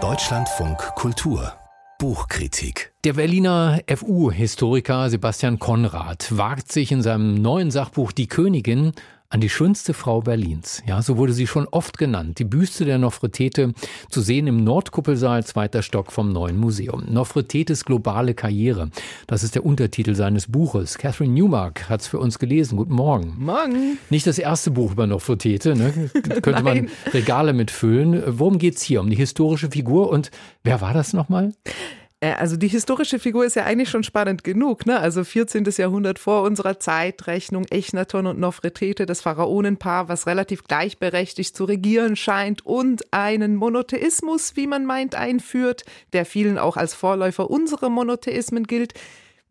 Deutschlandfunk Kultur Buchkritik. Der Berliner FU-Historiker Sebastian Konrad wagt sich in seinem neuen Sachbuch Die Königin an die schönste Frau Berlins. Ja, so wurde sie schon oft genannt. Die Büste der Nofretete zu sehen im Nordkuppelsaal, zweiter Stock vom neuen Museum. Nofretetes globale Karriere. Das ist der Untertitel seines Buches. Catherine Newmark hat es für uns gelesen. Guten Morgen. Morgen. Nicht das erste Buch über Nofretete, ne? Könnte man Regale mitfüllen. Worum geht's hier? Um die historische Figur und wer war das nochmal? Äh, also die historische Figur ist ja eigentlich schon spannend genug. Ne? Also 14. Jahrhundert vor unserer Zeitrechnung, Echnaton und Nofretete, das Pharaonenpaar, was relativ gleichberechtigt zu regieren scheint und einen Monotheismus, wie man meint, einführt, der vielen auch als Vorläufer unserer Monotheismen gilt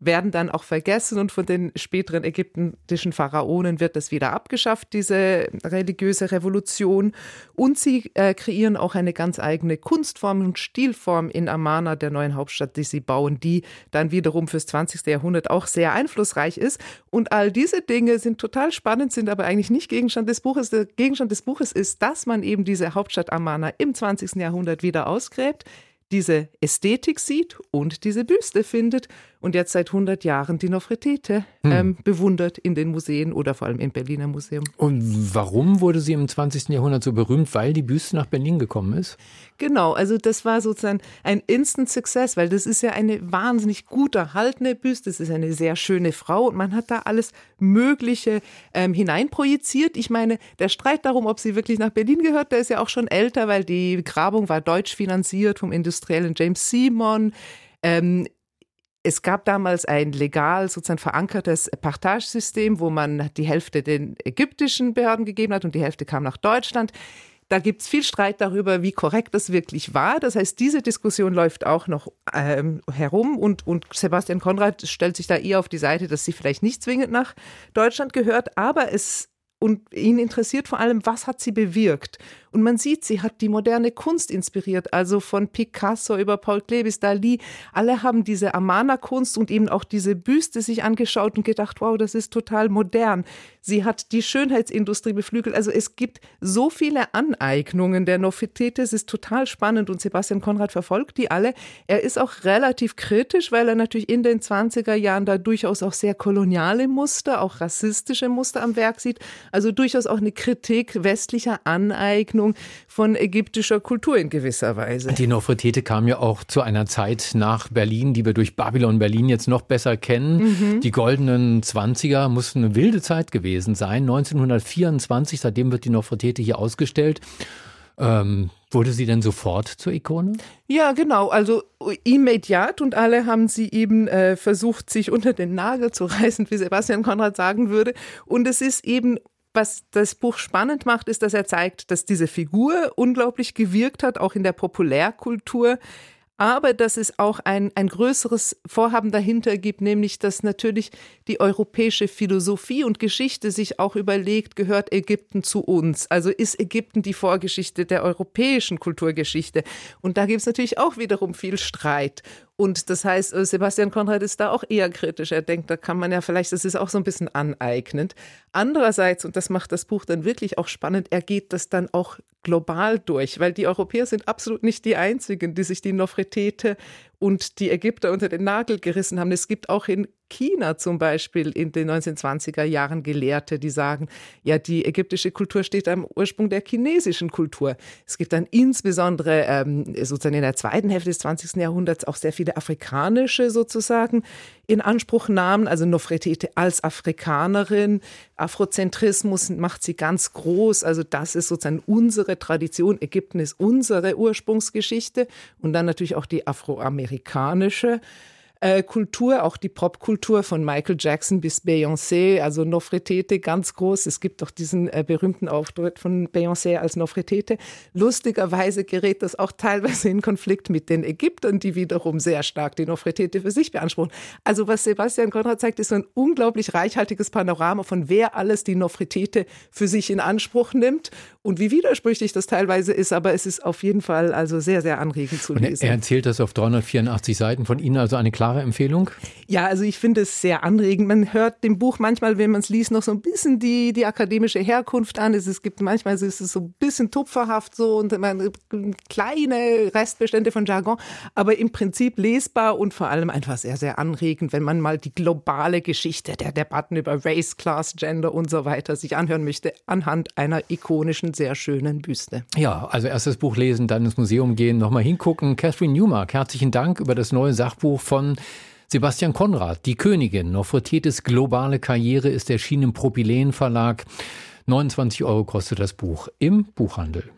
werden dann auch vergessen und von den späteren ägyptischen Pharaonen wird das wieder abgeschafft, diese religiöse Revolution. Und sie äh, kreieren auch eine ganz eigene Kunstform und Stilform in Amana, der neuen Hauptstadt, die sie bauen, die dann wiederum fürs 20. Jahrhundert auch sehr einflussreich ist. Und all diese Dinge sind total spannend, sind aber eigentlich nicht Gegenstand des Buches. Der Gegenstand des Buches ist, dass man eben diese Hauptstadt Amana im 20. Jahrhundert wieder ausgräbt diese Ästhetik sieht und diese Büste findet und jetzt seit 100 Jahren die Nofretete hm. ähm, bewundert in den Museen oder vor allem im Berliner Museum. Und warum wurde sie im 20. Jahrhundert so berühmt? Weil die Büste nach Berlin gekommen ist? Genau, also das war sozusagen ein Instant Success, weil das ist ja eine wahnsinnig gut erhaltene Büste, das ist eine sehr schöne Frau und man hat da alles Mögliche ähm, hineinprojiziert. Ich meine, der Streit darum, ob sie wirklich nach Berlin gehört, der ist ja auch schon älter, weil die Grabung war deutsch finanziert vom industriellen James Simon. Ähm, es gab damals ein legal sozusagen verankertes Partagesystem, wo man die Hälfte den ägyptischen Behörden gegeben hat und die Hälfte kam nach Deutschland. Da gibt es viel Streit darüber, wie korrekt das wirklich war. Das heißt, diese Diskussion läuft auch noch ähm, herum und, und Sebastian Konrad stellt sich da eher auf die Seite, dass sie vielleicht nicht zwingend nach Deutschland gehört, aber es und ihn interessiert vor allem, was hat sie bewirkt. Und man sieht, sie hat die moderne Kunst inspiriert, also von Picasso über Paul Klee bis Dali. Alle haben diese Amana-Kunst und eben auch diese Büste sich angeschaut und gedacht, wow, das ist total modern. Sie hat die Schönheitsindustrie beflügelt. Also es gibt so viele Aneignungen der Nofretete. Es ist total spannend und Sebastian Konrad verfolgt die alle. Er ist auch relativ kritisch, weil er natürlich in den 20er Jahren da durchaus auch sehr koloniale Muster, auch rassistische Muster am Werk sieht. Also durchaus auch eine Kritik westlicher Aneignung von ägyptischer Kultur in gewisser Weise. Die Nofretete kam ja auch zu einer Zeit nach Berlin, die wir durch Babylon Berlin jetzt noch besser kennen. Mhm. Die goldenen 20er mussten eine wilde Zeit gewesen sein. 1924, seitdem wird die Nofretete hier ausgestellt. Ähm, wurde sie denn sofort zur Ikone? Ja, genau. Also immediat und alle haben sie eben äh, versucht, sich unter den Nagel zu reißen, wie Sebastian Konrad sagen würde. Und es ist eben was das Buch spannend macht, ist, dass er zeigt, dass diese Figur unglaublich gewirkt hat, auch in der Populärkultur aber dass es auch ein, ein größeres Vorhaben dahinter gibt, nämlich dass natürlich die europäische Philosophie und Geschichte sich auch überlegt, gehört Ägypten zu uns? Also ist Ägypten die Vorgeschichte der europäischen Kulturgeschichte? Und da gibt es natürlich auch wiederum viel Streit. Und das heißt, äh, Sebastian Konrad ist da auch eher kritisch. Er denkt, da kann man ja vielleicht, das ist auch so ein bisschen aneignend. Andererseits, und das macht das Buch dann wirklich auch spannend, er geht das dann auch global durch, weil die Europäer sind absolut nicht die einzigen, die sich die Nofretete und die Ägypter unter den Nagel gerissen haben. Es gibt auch in China zum Beispiel in den 1920er Jahren Gelehrte, die sagen, ja, die ägyptische Kultur steht am Ursprung der chinesischen Kultur. Es gibt dann insbesondere ähm, sozusagen in der zweiten Hälfte des 20. Jahrhunderts auch sehr viele afrikanische sozusagen in Anspruch nahmen, also Nofretete als Afrikanerin. Afrozentrismus macht sie ganz groß, also das ist sozusagen unsere Tradition. Ägypten ist unsere Ursprungsgeschichte und dann natürlich auch die afroamerikanische äh, Kultur, auch die Popkultur von Michael Jackson bis Beyoncé, also Nofretete ganz groß. Es gibt doch diesen äh, berühmten Auftritt von Beyoncé als Nofretete. Lustigerweise gerät das auch teilweise in Konflikt mit den Ägyptern, die wiederum sehr stark die Nofretete für sich beanspruchen. Also was Sebastian Konrad zeigt, ist so ein unglaublich reichhaltiges Panorama von wer alles die Nofretete für sich in Anspruch nimmt und wie widersprüchlich das teilweise ist, aber es ist auf jeden Fall also sehr, sehr anregend zu lesen. er erzählt das auf 384 Seiten von Ihnen, also eine klare Empfehlung? Ja, also ich finde es sehr anregend. Man hört dem Buch manchmal, wenn man es liest, noch so ein bisschen die, die akademische Herkunft an. Es, gibt manchmal ist es so ein bisschen tupferhaft so und man, kleine Restbestände von Jargon, aber im Prinzip lesbar und vor allem einfach sehr, sehr anregend, wenn man mal die globale Geschichte der Debatten über Race, Class, Gender und so weiter sich anhören möchte, anhand einer ikonischen, sehr schönen Büste. Ja, also erst das Buch lesen, dann ins Museum gehen, nochmal hingucken. Catherine Newmark, herzlichen Dank über das neue Sachbuch von Sebastian Konrad, Die Königin, Nofretietes globale Karriere ist erschienen im Propylen Verlag. 29 Euro kostet das Buch im Buchhandel.